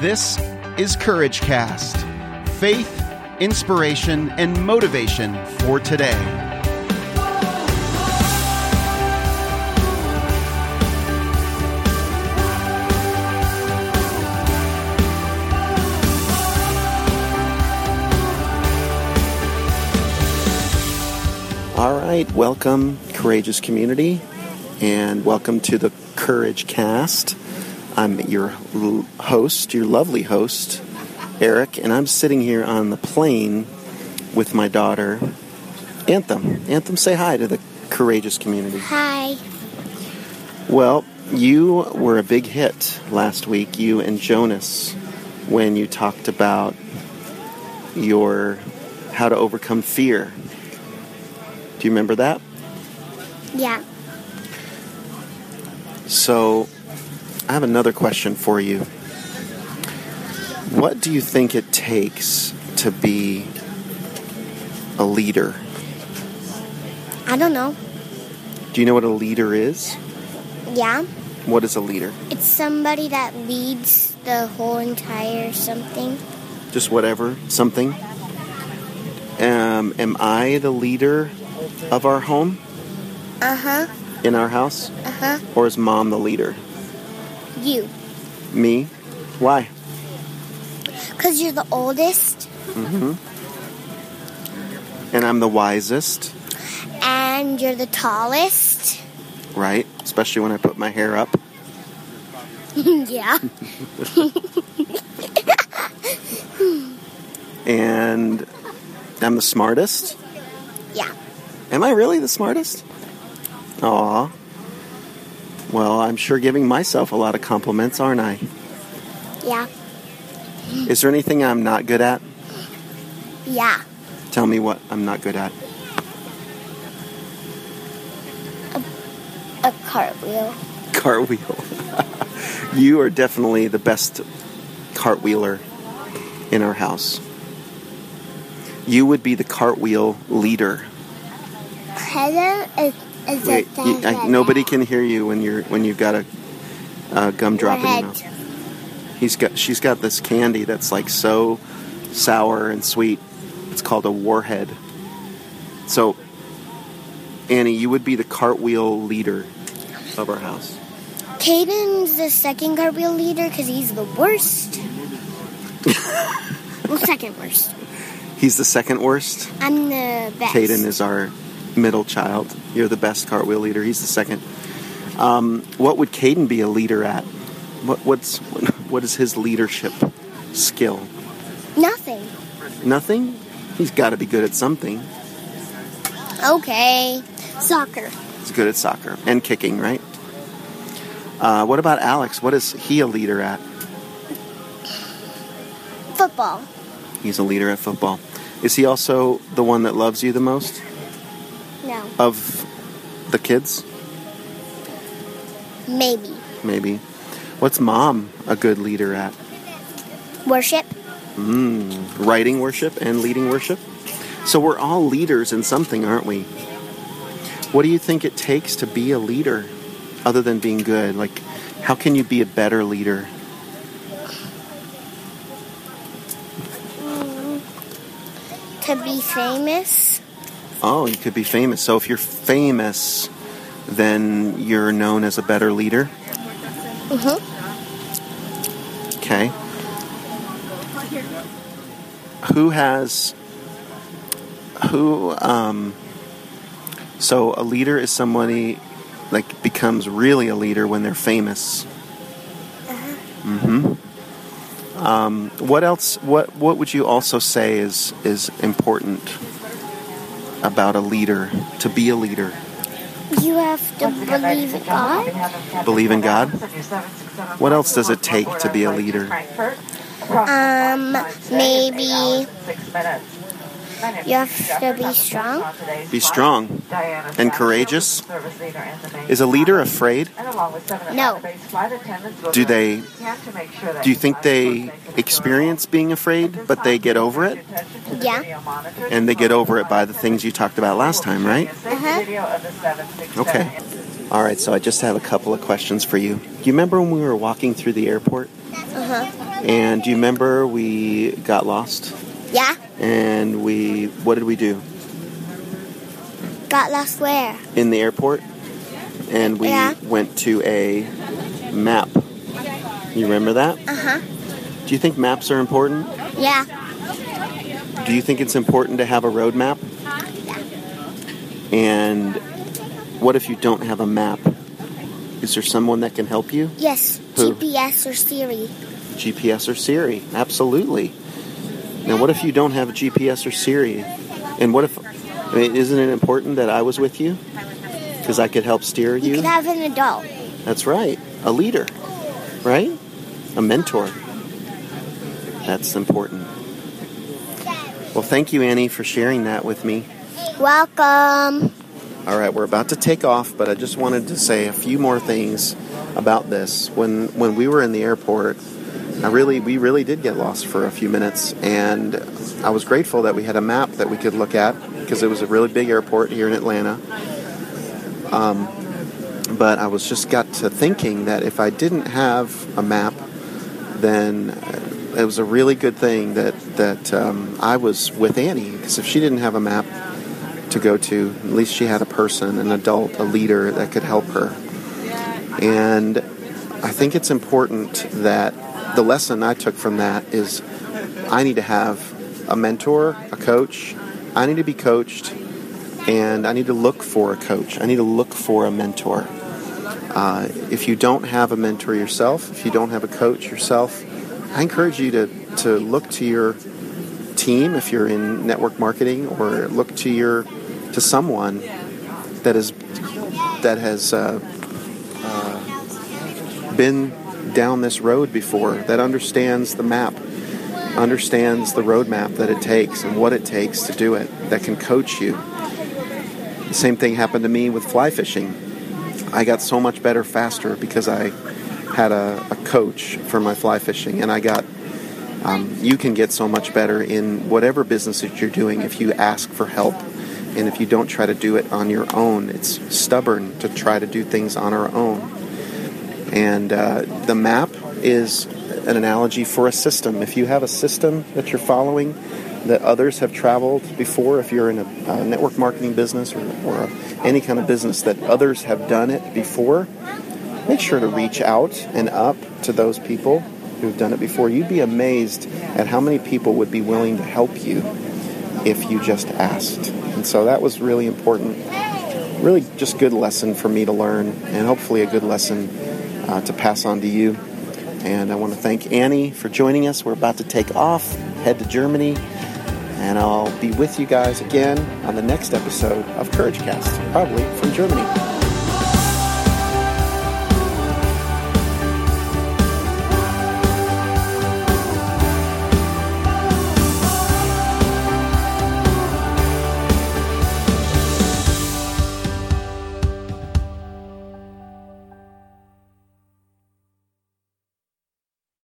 This is Courage Cast faith, inspiration, and motivation for today. All right, welcome, courageous community, and welcome to the Courage Cast. I'm your host, your lovely host, Eric, and I'm sitting here on the plane with my daughter, Anthem. Anthem, say hi to the courageous community. Hi. Well, you were a big hit last week, you and Jonas, when you talked about your how to overcome fear. Do you remember that? Yeah. So, I have another question for you. What do you think it takes to be a leader? I don't know. Do you know what a leader is? Yeah. What is a leader? It's somebody that leads the whole entire something. Just whatever, something. Um, am I the leader of our home, Uh huh. in our house? Uh huh. Or is mom the leader? You. Me? Why? Because you're the oldest hmm And I'm the wisest, and you're the tallest. right? Especially when I put my hair up. yeah. And I'm the smartest. Yeah. Am I really the smartest? Aw. Well, I'm sure giving myself a lot of compliments, aren't I? Yeah. Is there anything I'm not good at? Yeah. Tell me what I'm not good at. A a cartwheel. Cartwheel. you are definitely the best cartwheeler in our house. You would be the cartwheel leader. Present is, Wait, you, I, nobody can hear you when you're when you've got a uh, gumdrop in your mouth. He's got she's got this candy that's like so sour and sweet. It's called a warhead. So Annie, you would be the cartwheel leader of our house. Caden's the second cartwheel leader because he's the worst. well, second worst. He's the second worst. I'm the best. Caden is our middle child. You're the best cartwheel leader. He's the second. Um, what would Caden be a leader at? What, what's what is his leadership skill? Nothing. Nothing. He's got to be good at something. Okay. Soccer. He's good at soccer and kicking, right? Uh, what about Alex? What is he a leader at? Football. He's a leader at football. Is he also the one that loves you the most No. of the kids? Maybe. Maybe. What's mom a good leader at? Worship. Mm, writing worship and leading worship. So we're all leaders in something, aren't we? What do you think it takes to be a leader other than being good? Like, how can you be a better leader? To be famous. Oh, you could be famous. So if you're famous, then you're known as a better leader. Mhm. Okay. Who has who um so a leader is somebody like becomes really a leader when they're famous. Mhm. Um, what else what what would you also say is is important about a leader to be a leader? You have to believe in God. Believe in God? What else does it take to be a leader? Um, maybe you have to be strong. Be strong and courageous. Is a leader afraid? No. Do they do you think they experience being afraid but they get over it? Yeah. And they get over it by the things you talked about last time, right? Uh-huh. Okay. All right, so I just have a couple of questions for you. Do you remember when we were walking through the airport Uh-huh. And do you remember we got lost? Yeah. And we, what did we do? Got lost where? In the airport. And we Yeah. went to a map. You remember that? Uh huh. Do you think maps are important? Yeah. Do you think it's important to have a road map? And what if you don't have a map? Is there someone that can help you? Yes. Who? GPS or Siri. GPS or Siri? Absolutely. Now, what if you don't have a GPS or Siri? And what if, I mean, isn't it important that I was with you? Because I could help steer You you? could have an adult. That's right. A leader, right? A mentor. That's important. Well, thank you, Annie, for sharing that with me. Welcome. All right, we're about to take off, but I just wanted to say a few more things about this. When when we were in the airport, I really we really did get lost for a few minutes, and I was grateful that we had a map that we could look at because it was a really big airport here in Atlanta. Um, but I was just got to thinking that if I didn't have a map, then it was a really good thing that that um, I was with Annie because if she didn't have a map to go to, at least she had a person, an adult, a leader that could help her. And I think it's important that the lesson I took from that is I need to have a mentor, a coach. I need to be coached, and I need to look for a coach. I need to look for a mentor. Uh, if you don't have a mentor yourself, if you don't have a coach yourself, I encourage you to, to look to your team if you're in network marketing, or look to your to someone that is that has uh, uh, been down this road before, that understands the map, understands the roadmap that it takes and what it takes to do it, that can coach you. The same thing happened to me with fly fishing. I got so much better faster because I had a, a coach for my fly fishing, and I got. Um, you can get so much better in whatever business that you're doing if you ask for help, and if you don't try to do it on your own. It's stubborn to try to do things on our own. And uh, the map is an analogy for a system. If you have a system that you're following that others have traveled before, if you're in a, a network marketing business or, or any kind of business that others have done it before, make sure to reach out and up to those people who've done it before. You'd be amazed at how many people would be willing to help you if you just asked. And so that was really important. Really, just good lesson for me to learn, and hopefully a good lesson uh, to pass on to you. And I want to thank Annie for joining us. We're about to take off, head to Germany, and I'll be with you guys again on the next episode of Courage Cast, probably from Germany.